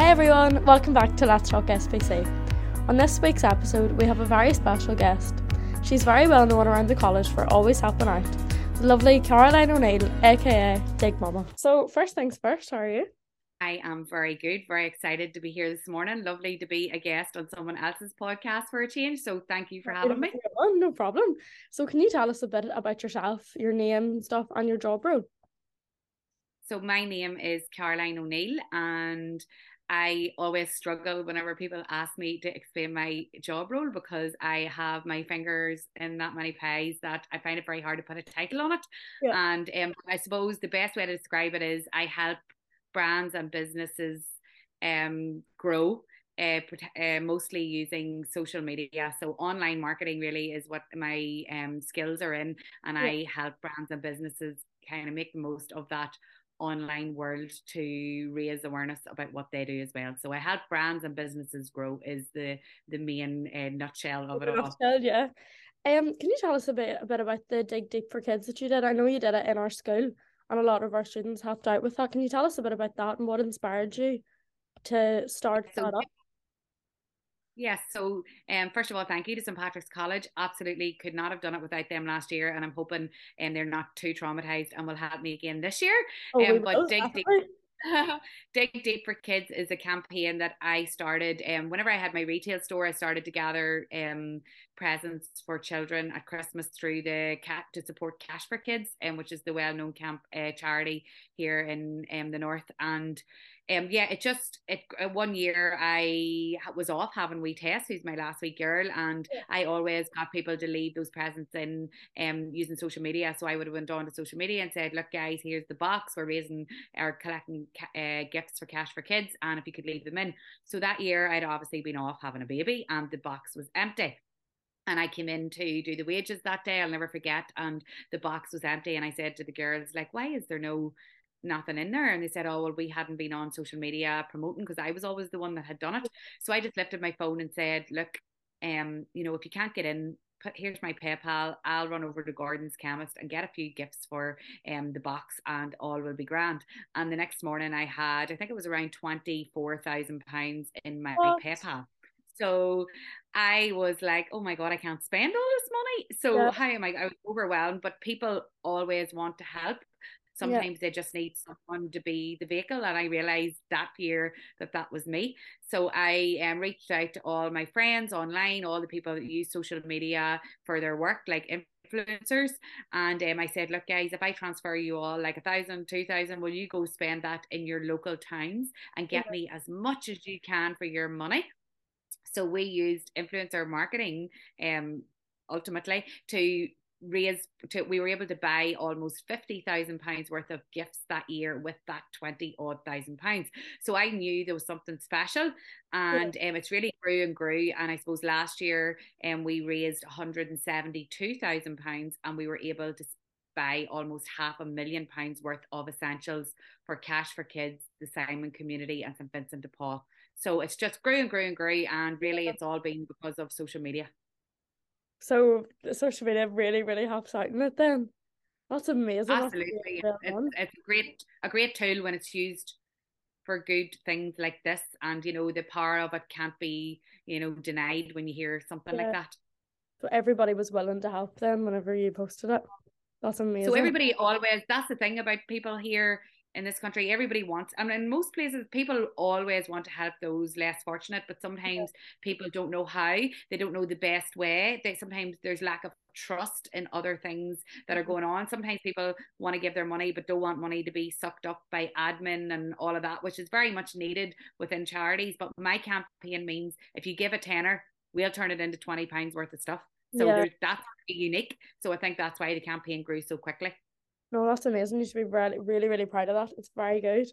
Hey everyone, welcome back to Let's Talk SPC. On this week's episode, we have a very special guest. She's very well known around the college for always helping out. The lovely Caroline O'Neill, aka Dig Mama. So, first things first, how are you? I am very good, very excited to be here this morning. Lovely to be a guest on someone else's podcast for a change. So, thank you for having me. No problem. So, can you tell us a bit about yourself, your name, stuff, and your job role? So, my name is Caroline O'Neill, and I always struggle whenever people ask me to explain my job role because I have my fingers in that many pies that I find it very hard to put a title on it. Yeah. And um, I suppose the best way to describe it is I help brands and businesses um, grow. Uh, uh, mostly using social media. So online marketing really is what my um, skills are in, and yeah. I help brands and businesses kind of make the most of that online world to raise awareness about what they do as well. So I help brands and businesses grow is the the main uh, nutshell of it all. Nutshell, yeah. Um, can you tell us a bit a bit about the Dig Deep for Kids that you did? I know you did it in our school, and a lot of our students helped out with that. Can you tell us a bit about that and what inspired you to start so, that up? Yes. So, um, first of all, thank you to St Patrick's College. Absolutely could not have done it without them last year, and I'm hoping um, they're not too traumatized and will help me again this year. Oh, um, but dig deep, dig deep for kids is a campaign that I started. Um, whenever I had my retail store, I started to gather um presents for children at Christmas through the cat to support Cash for Kids, um, which is the well-known camp uh, charity here in um the north and um, yeah, it just it uh, one year I was off having wee Tess, who's my last week girl, and yeah. I always got people to leave those presents in um using social media. So I would have went on to social media and said, "Look, guys, here's the box. We're raising or collecting uh, gifts for cash for kids, and if you could leave them in." So that year I'd obviously been off having a baby, and the box was empty and I came in to do the wages that day. I'll never forget. And the box was empty. And I said to the girls, like, why is there no nothing in there and they said oh well we hadn't been on social media promoting because I was always the one that had done it so I just lifted my phone and said look um you know if you can't get in put here's my PayPal I'll run over to Gordon's chemist and get a few gifts for um the box and all will be grand and the next morning I had I think it was around 24,000 pounds in my what? PayPal so I was like, oh my God, I can't spend all this money. So yeah. how am I? I was overwhelmed, but people always want to help. Sometimes yeah. they just need someone to be the vehicle. And I realized that year that that was me. So I um, reached out to all my friends online, all the people that use social media for their work, like influencers. And um, I said, look, guys, if I transfer you all like a thousand, two thousand, will you go spend that in your local towns and get yeah. me as much as you can for your money? So we used influencer marketing um ultimately to raise to we were able to buy almost fifty thousand pounds worth of gifts that year with that twenty odd thousand pounds. So I knew there was something special, and yeah. um, it's really grew and grew. And I suppose last year, um, we raised one hundred and seventy two thousand pounds, and we were able to buy almost half a million pounds worth of essentials for Cash for Kids, the Simon Community, and St Vincent de Paul. So it's just grew and grew and grew, and really, it's all been because of social media. So social media really, really helps out in it then. That's amazing. Absolutely. That's it's, it's a great a great tool when it's used for good things like this and you know the power of it can't be you know denied when you hear something yeah. like that so everybody was willing to help them whenever you posted it that's amazing so everybody always that's the thing about people here in this country everybody wants I mean in most places people always want to help those less fortunate but sometimes people don't know how. They don't know the best way. They sometimes there's lack of trust in other things that are mm-hmm. going on. Sometimes people want to give their money but don't want money to be sucked up by admin and all of that which is very much needed within charities. But my campaign means if you give a tenner we'll turn it into 20 pounds worth of stuff. So yeah. that's unique. So i think that's why the campaign grew so quickly no, that's amazing. You should be really, really, really proud of that. It's very good.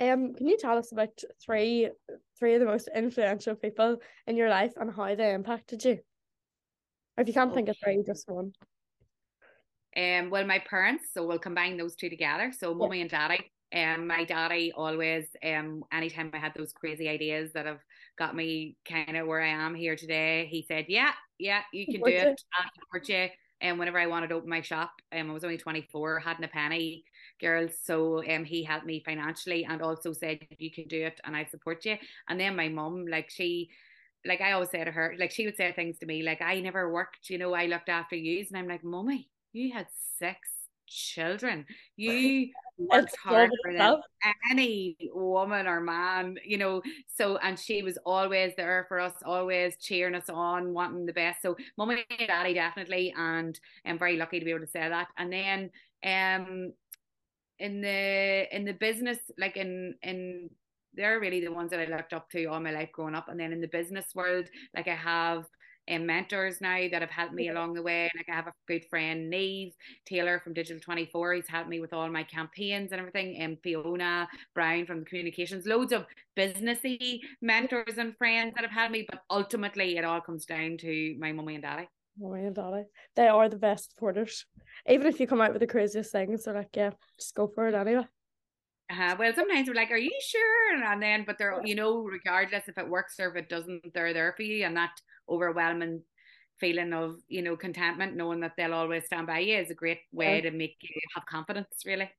Um, can you tell us about three three of the most influential people in your life and how they impacted you? Or if you can't okay. think of three, just one. Um, well, my parents, so we'll combine those two together. So, yeah. mummy and daddy. Um, my daddy always, um, anytime I had those crazy ideas that have got me kind of where I am here today, he said, "Yeah, yeah, you can do it. I'll support you." And whenever I wanted to open my shop, um, I was only 24, hadn't a penny, girls. So um, he helped me financially and also said you can do it and I support you. And then my mum, like she like I always say to her, like she would say things to me, like I never worked, you know, I looked after you. And I'm like, Mummy, you had six children. You worked harder than any woman or man, you know. So and she was always there for us, always cheering us on, wanting the best. So mummy and daddy definitely, and I'm very lucky to be able to say that. And then um in the in the business, like in in they're really the ones that I looked up to all my life growing up. And then in the business world, like I have um, mentors now that have helped me along the way. Like I have a good friend, Neve Taylor from Digital 24. He's helped me with all my campaigns and everything. And um, Fiona Brown from the communications, loads of businessy mentors and friends that have helped me. But ultimately, it all comes down to my mummy and daddy. Mummy and daddy. They are the best supporters. Even if you come out with the craziest things, they're like, yeah, just go for it anyway. Uh, well, sometimes we're like, "Are you sure?" And then, but they're, you know, regardless if it works or if it doesn't, they're there for you, and that overwhelming feeling of you know contentment, knowing that they'll always stand by you, is a great way yeah. to make you have confidence. Really.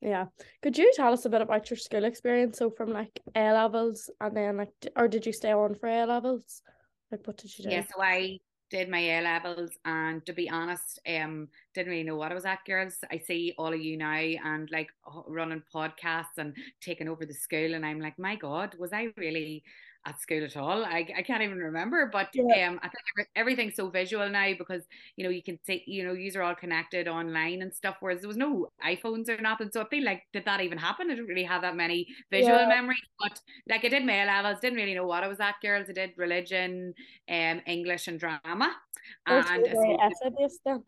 Yeah. Could you tell us a bit about your school experience? So from like A levels, and then like, or did you stay on for A levels? Like, what did you do? Yeah. So I did my A levels, and to be honest, um, didn't really know what I was at, girls. I see all of you now and like running podcasts and taking over the school, and I'm like, my God, was I really at school at all. I, I can't even remember, but yeah. um, I think everything's so visual now because you know you can see you know you are all connected online and stuff. Whereas there was no iPhones or nothing, so I feel like did that even happen? I didn't really have that many visual yeah. memories, but like I did my levels, didn't really know what I was at. Girls, I did religion, um, English, and drama, oh, and essay based then.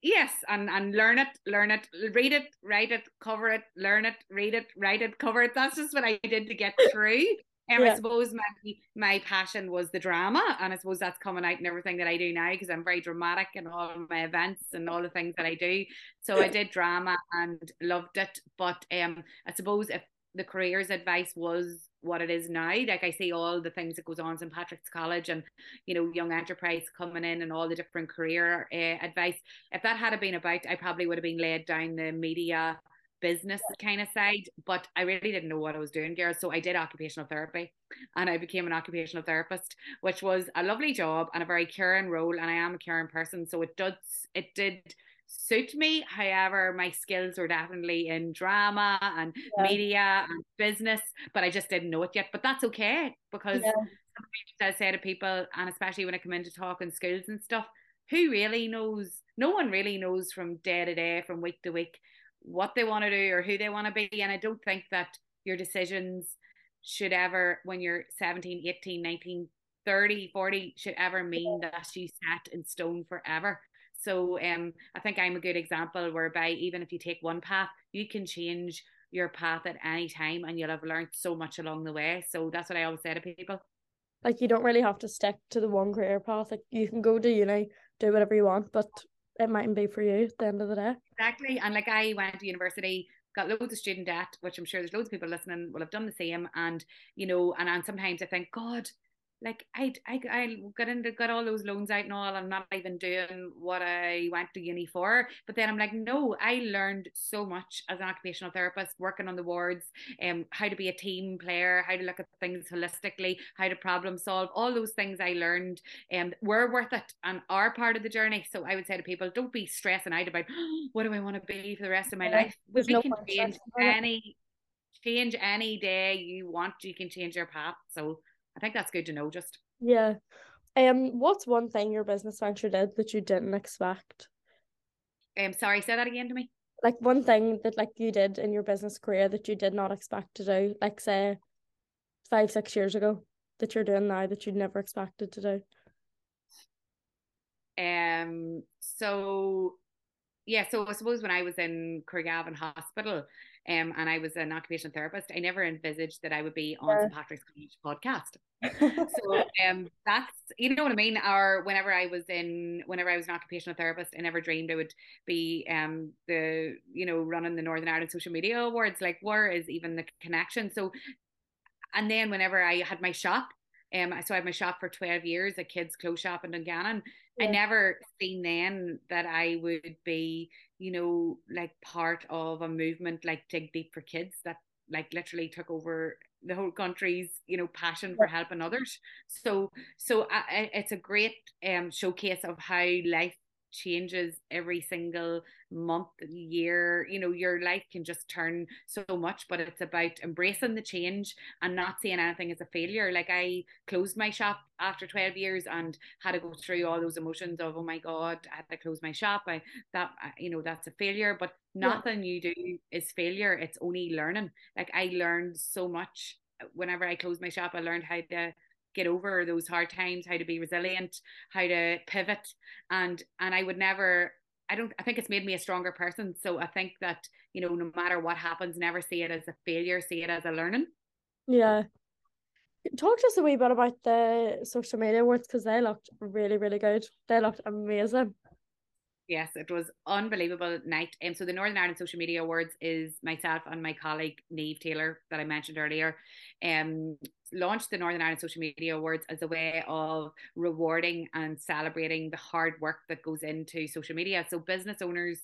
Yes, and and learn it, learn it, read it, write it, cover it, learn it, read it, write it, cover it. That's just what I did to get through. And yeah. I suppose my my passion was the drama, and I suppose that's coming out in everything that I do now because I'm very dramatic in all of my events and all the things that I do. So I did drama and loved it. But um, I suppose if the careers advice was what it is now, like I see all the things that goes on in Patrick's College and you know young enterprise coming in and all the different career uh, advice. If that had been about, I probably would have been led down the media business kind of side, but I really didn't know what I was doing, girls. So I did occupational therapy and I became an occupational therapist, which was a lovely job and a very caring role. And I am a caring person. So it does, it did suit me. However, my skills were definitely in drama and yeah. media and business, but I just didn't know it yet. But that's okay because yeah. I say to people, and especially when I come into talk in schools and stuff, who really knows? No one really knows from day to day, from week to week what they want to do or who they want to be. And I don't think that your decisions should ever, when you're 17, 18, 19, 30, 40, should ever mean that you set in stone forever. So um, I think I'm a good example whereby even if you take one path, you can change your path at any time and you'll have learned so much along the way. So that's what I always say to people. Like you don't really have to stick to the one career path. Like you can go to uni, do whatever you want, but it mightn't be for you at the end of the day. Exactly. And like I went to university, got loads of student debt, which I'm sure there's loads of people listening will have done the same. And, you know, and, and sometimes I think, God, like I I I got into got all those loans out and all. I'm not even doing what I went to uni for. But then I'm like, no, I learned so much as an occupational therapist, working on the wards, um, how to be a team player, how to look at things holistically, how to problem solve. All those things I learned and um, were worth it and are part of the journey. So I would say to people, don't be stressing out about oh, what do I want to be for the rest of my yeah, life. We no can change any change any day you want. You can change your path. So I think that's good to know just. Yeah. Um, what's one thing your business venture did that you didn't expect? Um, sorry, say that again to me. Like one thing that like you did in your business career that you did not expect to do, like say five, six years ago that you're doing now that you'd never expected to do. Um so yeah, so I suppose when I was in Craigavon Hospital, um, and I was an occupational therapist, I never envisaged that I would be on yeah. St. Patrick's College podcast. so um, that's you know what I mean. Or whenever I was in, whenever I was an occupational therapist, I never dreamed I would be um the you know running the Northern Ireland Social Media Awards. Like, where is even the connection? So, and then whenever I had my shop, um, so I had my shop for twelve years, a kids' clothes shop in Dungannon. Yeah. I never seen then that I would be you know, like part of a movement like Dig Deep for Kids that like literally took over the whole country's you know passion for helping others so so uh, it's a great um showcase of how life changes every single month year you know your life can just turn so much but it's about embracing the change and not seeing anything as a failure. Like i closed my shop after 12 years and had to go through all those emotions of oh my god i had to close my shop. I that you know that's a failure. But nothing yeah. you do is failure. It's only learning. Like i learned so much whenever i closed my shop. I learned how to get over those hard times, how to be resilient, how to pivot. And and I would never I don't I think it's made me a stronger person. So I think that, you know, no matter what happens, never see it as a failure, see it as a learning. Yeah. Talk to us a wee bit about the social media awards because they looked really, really good. They looked amazing. Yes, it was unbelievable night. And um, so the Northern Ireland Social Media Awards is myself and my colleague Neve Taylor that I mentioned earlier. Um, launched the Northern Ireland Social Media Awards as a way of rewarding and celebrating the hard work that goes into social media. So business owners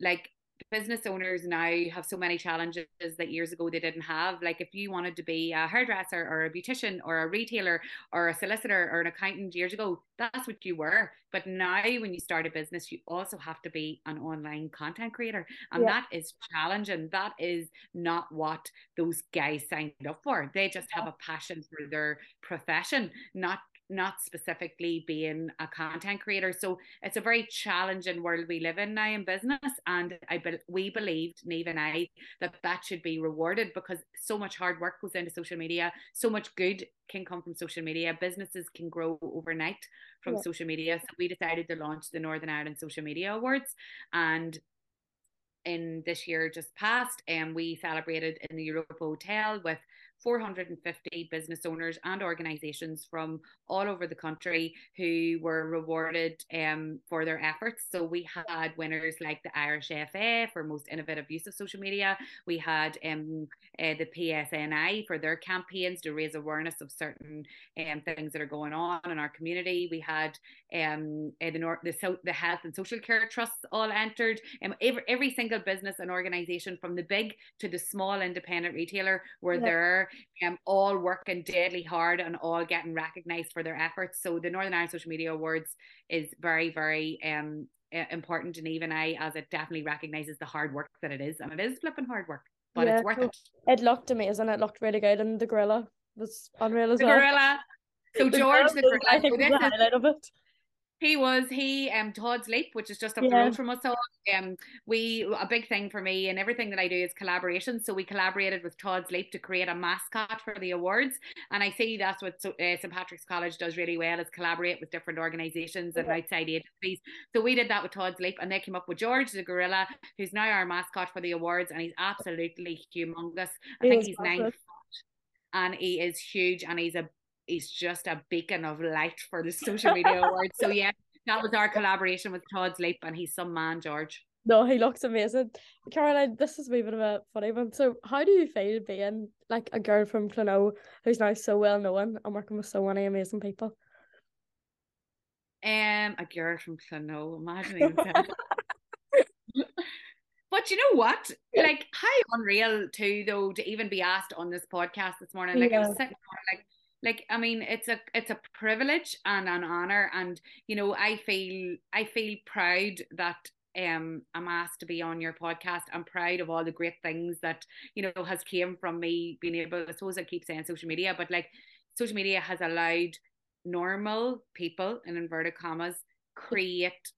like business owners now have so many challenges that years ago they didn't have. Like if you wanted to be a hairdresser or a beautician or a retailer or a solicitor or an accountant years ago, that's what you were. But now when you start a business, you also have to be an online content creator. And yeah. that is challenging. That is not what those guys signed up for. They just have a passion for their profession, not not specifically being a content creator. So it's a very challenging world we live in now in business, and I be- we believed Neve and I that that should be rewarded because so much hard work goes into social media, so much good can come from social media. Businesses can grow overnight from yeah. social media. So we decided to launch the Northern Ireland Social Media Awards, and in this year just past, and um, we celebrated in the Europa Hotel with 450 business owners and organizations from all over the country who were rewarded um, for their efforts. So we had winners like the Irish FA for most innovative use of social media. We had um, uh, the PSNI for their campaigns to raise awareness of certain um, things that are going on in our community. We had um, uh, the, North, the, so- the Health and Social Care Trusts all entered. Um, every, every single business and organization from the big to the small independent retailer were yeah. there um, all working deadly hard and all getting recognised for their efforts. So the Northern Ireland Social Media Awards is very, very um, important. And even I as it definitely recognises the hard work that it is and it is flipping hard work but yeah, it's worth it. it looked amazing. It looked really good and the gorilla was unreal as the well. gorilla. So the George the gorilla, I think so the of it he was he um Todd's Leap, which is just up yeah. the road from us all. Um, we a big thing for me and everything that I do is collaboration. So we collaborated with Todd's Leap to create a mascot for the awards, and I see that's what uh, St Patrick's College does really well is collaborate with different organisations and outside agencies. So we did that with Todd's Leap, and they came up with George the gorilla, who's now our mascot for the awards, and he's absolutely humongous. I he think he's nine foot, and he is huge, and he's a he's just a beacon of light for the social media awards. So yeah, that was our collaboration with Todd's Leap, and he's some man, George. No, he looks amazing. Caroline, this is a bit of a funny one. So, how do you feel being like a girl from Clonoe who's now so well known and working with so many amazing people? Um, a girl from Clonoe. Imagine But you know what? Like, how unreal too, though, to even be asked on this podcast this morning. Like, yeah. I was sitting like like i mean it's a it's a privilege and an honor and you know i feel i feel proud that um I'm asked to be on your podcast. I'm proud of all the great things that you know has came from me being able. I suppose I keep saying social media, but like social media has allowed normal people in inverted commas create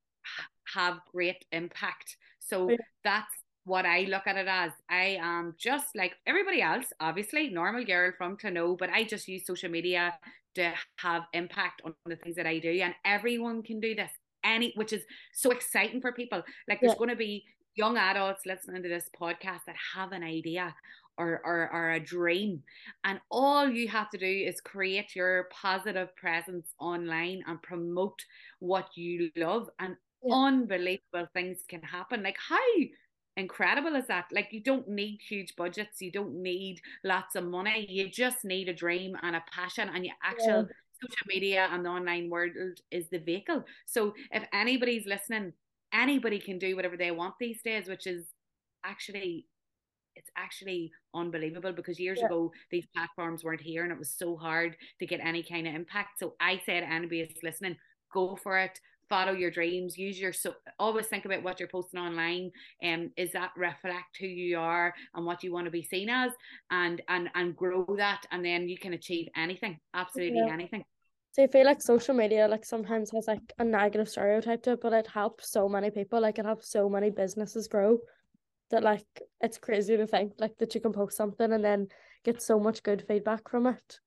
have great impact. So that's what I look at it as. I am just like everybody else, obviously, normal girl from Clonoe, but I just use social media to have impact on the things that I do. And everyone can do this. Any which is so exciting for people. Like there's yeah. going to be young adults listening to this podcast that have an idea or, or, or a dream. And all you have to do is create your positive presence online and promote what you love. And yeah. unbelievable things can happen. Like, how incredible is that? Like, you don't need huge budgets, you don't need lots of money, you just need a dream and a passion, and your actual yeah. social media and the online world is the vehicle. So, if anybody's listening anybody can do whatever they want these days, which is actually it's actually unbelievable because years yeah. ago these platforms weren't here and it was so hard to get any kind of impact. So I said anybody is listening, go for it, follow your dreams, use your so always think about what you're posting online and um, is that reflect who you are and what you want to be seen as and and and grow that and then you can achieve anything, absolutely yeah. anything. So I feel like social media like sometimes has like a negative stereotype to it, but it helps so many people. Like it helps so many businesses grow that like it's crazy to think like that you can post something and then get so much good feedback from it.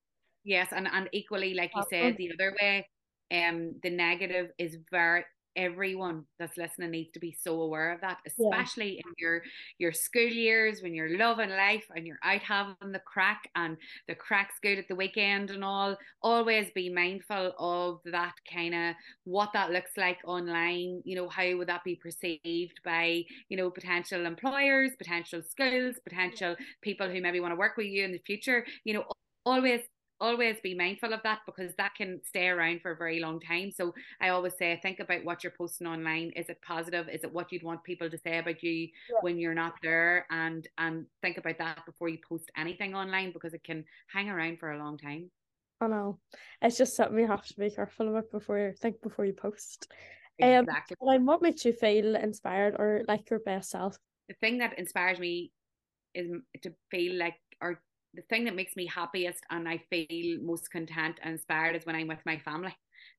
Yes, and and equally, like you said, the other way, um, the negative is very everyone that's listening needs to be so aware of that, especially yeah. in your your school years when you're loving life and you're out having the crack and the crack's good at the weekend and all. Always be mindful of that kind of what that looks like online. You know, how would that be perceived by you know potential employers, potential schools, potential people who maybe want to work with you in the future. You know, always always be mindful of that because that can stay around for a very long time. So I always say, think about what you're posting online. Is it positive? Is it what you'd want people to say about you yeah. when you're not there? And and think about that before you post anything online because it can hang around for a long time. I know. It's just something you have to be careful about before you think before you post. Exactly. Um, and what makes you feel inspired or like your best self? The thing that inspires me is to feel like or the thing that makes me happiest and I feel most content and inspired is when I'm with my family.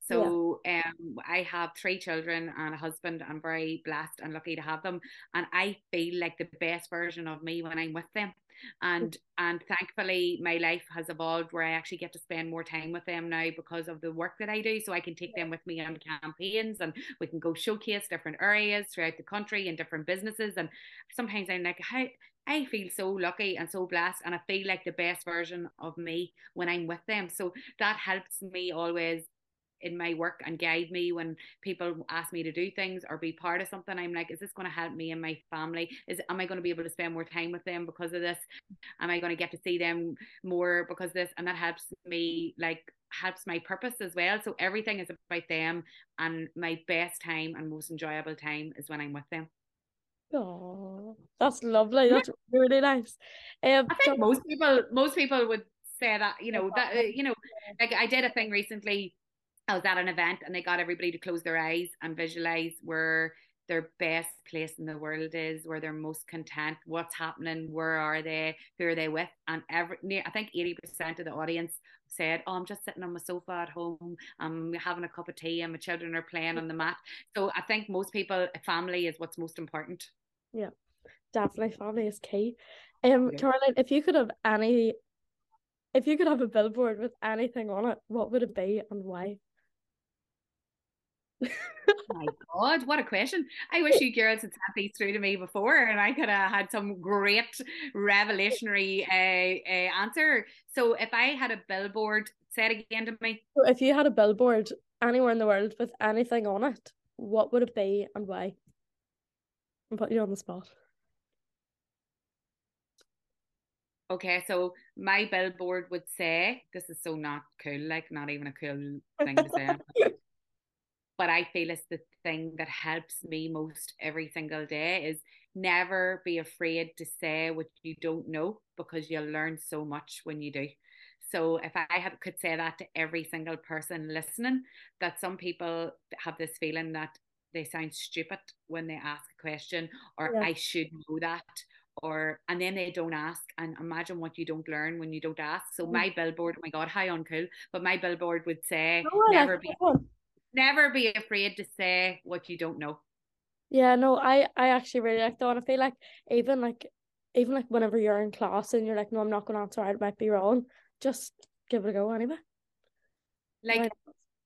So yeah. um, I have three children and a husband. I'm very blessed and lucky to have them, and I feel like the best version of me when I'm with them. And and thankfully, my life has evolved where I actually get to spend more time with them now because of the work that I do. So I can take them with me on campaigns, and we can go showcase different areas throughout the country and different businesses. And sometimes I'm like, how I feel so lucky and so blessed, and I feel like the best version of me when I'm with them. So that helps me always in my work and guide me when people ask me to do things or be part of something i'm like is this going to help me and my family is am i going to be able to spend more time with them because of this am i going to get to see them more because this and that helps me like helps my purpose as well so everything is about them and my best time and most enjoyable time is when i'm with them Oh, that's lovely. That's really nice. Um, I think so- most people, most people would say that. You know that. You know, like I did a thing recently. I was at an event and they got everybody to close their eyes and visualize where their best place in the world is, where they're most content, what's happening, where are they, who are they with, and every I think eighty percent of the audience said, "Oh, I'm just sitting on my sofa at home. I'm having a cup of tea, and my children are playing on the mat." So I think most people, family is what's most important. Yeah, definitely, family is key. Um, yeah. Caroline, if you could have any, if you could have a billboard with anything on it, what would it be and why? My God, what a question. I wish you girls had sent these through to me before and I could have had some great revolutionary uh, uh, answer. So if I had a billboard, say it again to me. if you had a billboard anywhere in the world with anything on it, what would it be and why? I'll put you on the spot. Okay, so my billboard would say, this is so not cool, like not even a cool thing to say. but I feel it's the thing that helps me most every single day is never be afraid to say what you don't know because you'll learn so much when you do. So if I had, could say that to every single person listening, that some people have this feeling that they sound stupid when they ask a question or yeah. I should know that or and then they don't ask and imagine what you don't learn when you don't ask. So mm. my billboard, oh my god, how uncool. But my billboard would say oh, never be never be afraid to say what you don't know. Yeah, no, I I actually really like that. I feel like even like even like whenever you're in class and you're like, no, I'm not gonna answer, I might be wrong. Just give it a go anyway. Like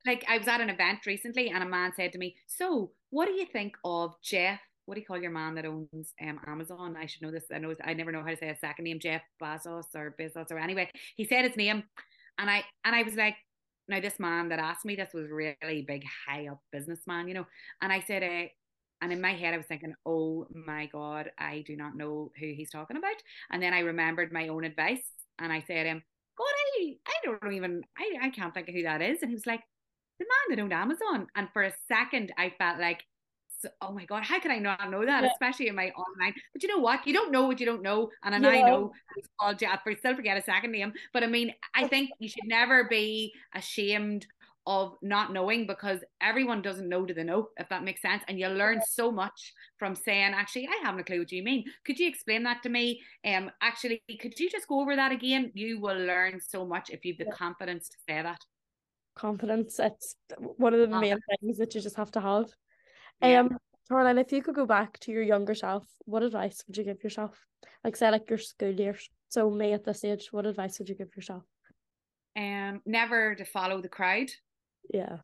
like I was at an event recently and a man said to me, So what do you think of Jeff? What do you call your man that owns um, Amazon? I should know this. I know I never know how to say a second name, Jeff Bezos or Bezos or anyway. He said his name, and I and I was like, now this man that asked me this was really big, high up businessman, you know. And I said, uh, and in my head I was thinking, oh my god, I do not know who he's talking about. And then I remembered my own advice, and I said, um, God, I I don't even I I can't think of who that is. And he was like, the man that owned Amazon. And for a second, I felt like so, oh my god, how can I not know that? Yeah. Especially in my online. But you know what? You don't know what you don't know, and, and yeah. I know it's called Jeff. I still forget a second name, but I mean, I think you should never be ashamed of not knowing because everyone doesn't know to the know, if that makes sense. And you learn so much from saying, actually, I haven't a clue what you mean. Could you explain that to me? Um, actually, could you just go over that again? You will learn so much if you've the yeah. confidence to say that. Confidence, it's one of the main things that you just have to have. Yeah. Um, Caroline, if you could go back to your younger self, what advice would you give yourself? Like say like your school years. So me at this age, what advice would you give yourself? Um, never to follow the crowd. Yeah.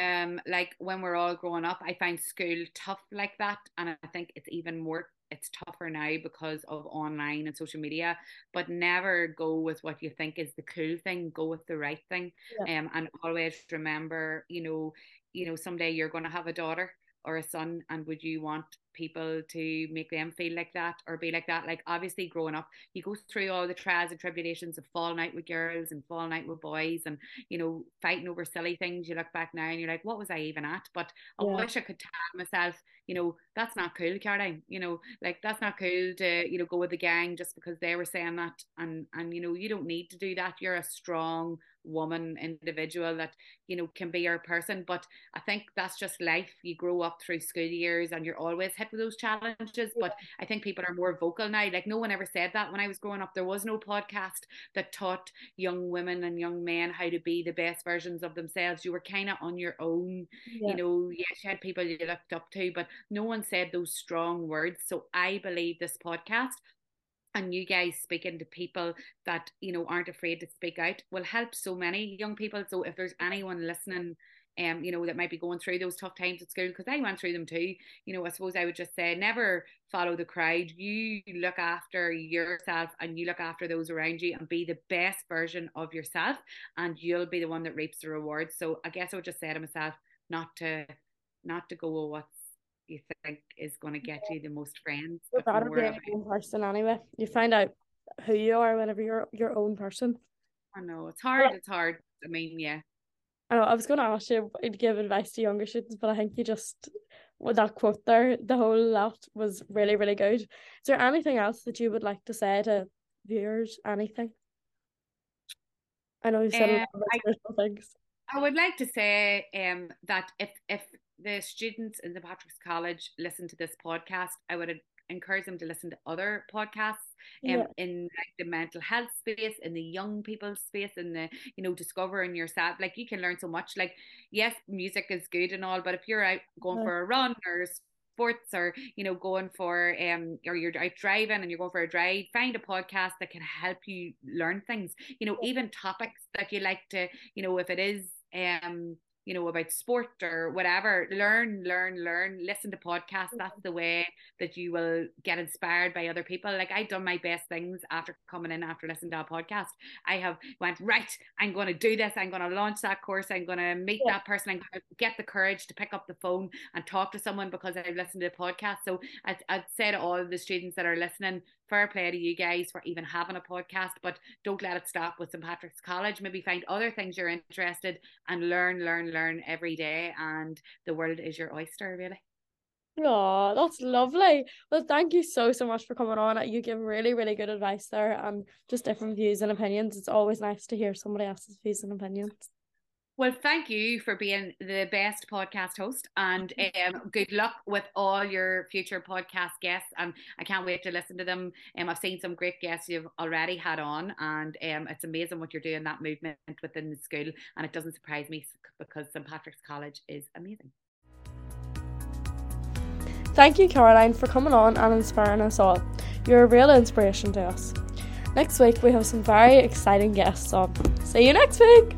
Um, like when we're all growing up, I find school tough like that, and I think it's even more it's tougher now because of online and social media but never go with what you think is the cool thing go with the right thing yeah. um, and always remember you know you know someday you're going to have a daughter or a son and would you want people to make them feel like that or be like that? Like obviously growing up you go through all the trials and tribulations of falling out with girls and falling out with boys and you know fighting over silly things. You look back now and you're like what was I even at? But I yeah. wish I could tell myself you know that's not cool Caroline. You know like that's not cool to you know go with the gang just because they were saying that. And and you know you don't need to do that. You're a strong woman individual that you know can be your person. But i think that's just life. You grow up through school years and you're always hit with those challenges. But i think people are more vocal now. Like no one ever said that when i was growing up. There was no podcast that taught young women and young men how to be the best versions of themselves. You were kind of on your own yeah. you know yes you had people you looked up to but no one said those strong words. So i believe this podcast and you guys speaking to people that you know aren't afraid to speak out will help so many young people so if there's anyone listening um, you know, that might be going through those tough times at school because I went through them too. You know, I suppose I would just say never follow the crowd. You look after yourself and you look after those around you and be the best version of yourself, and you'll be the one that reaps the rewards. So I guess I would just say to myself not to not to go with what's you think is going to get you the most friends. You're better being your own person anyway. You find out who you are whenever you're your own person. I know it's hard. It's hard. I mean, yeah. I know. I was going to ask you to give advice to younger students, but I think you just with that quote there, the whole lot was really, really good. Is there anything else that you would like to say to viewers? Anything? I know you said um, a lot of I, things. I would like to say um that if if the students in St. Patrick's College listen to this podcast, I would encourage them to listen to other podcasts um, yeah. in like the mental health space, in the young people space, in the you know discovering yourself. Like you can learn so much. Like yes, music is good and all, but if you're out going yeah. for a run or sports or you know going for um or you're out driving and you're going for a drive find a podcast that can help you learn things you know even topics that you like to you know if it is um you know about sport or whatever. Learn learn learn. Listen to podcasts. That's mm-hmm. the way that you will get inspired by other people. Like i've done my best things after coming in after listening to a podcast. I have went right i'm going to do this. I'm going to launch that course. I'm going to meet yeah. that person. I'm going to get the courage to pick up the phone and talk to someone because i've listened to the podcast. So i'd, I'd say to all the students that are listening fair play to you guys for even having a podcast, but don't let it stop with St. Patrick's College. Maybe find other things you're interested and learn, learn, learn every day. And the world is your oyster, really. Oh, that's lovely. Well, thank you so so much for coming on. You give really really good advice there, and just different views and opinions. It's always nice to hear somebody else's views and opinions. Well, thank you for being the best podcast host, and um, good luck with all your future podcast guests. And I can't wait to listen to them. Um, I've seen some great guests you've already had on, and um, it's amazing what you're doing that movement within the school. And it doesn't surprise me because St Patrick's College is amazing. Thank you, Caroline, for coming on and inspiring us all. You're a real inspiration to us. Next week, we have some very exciting guests on. See you next week!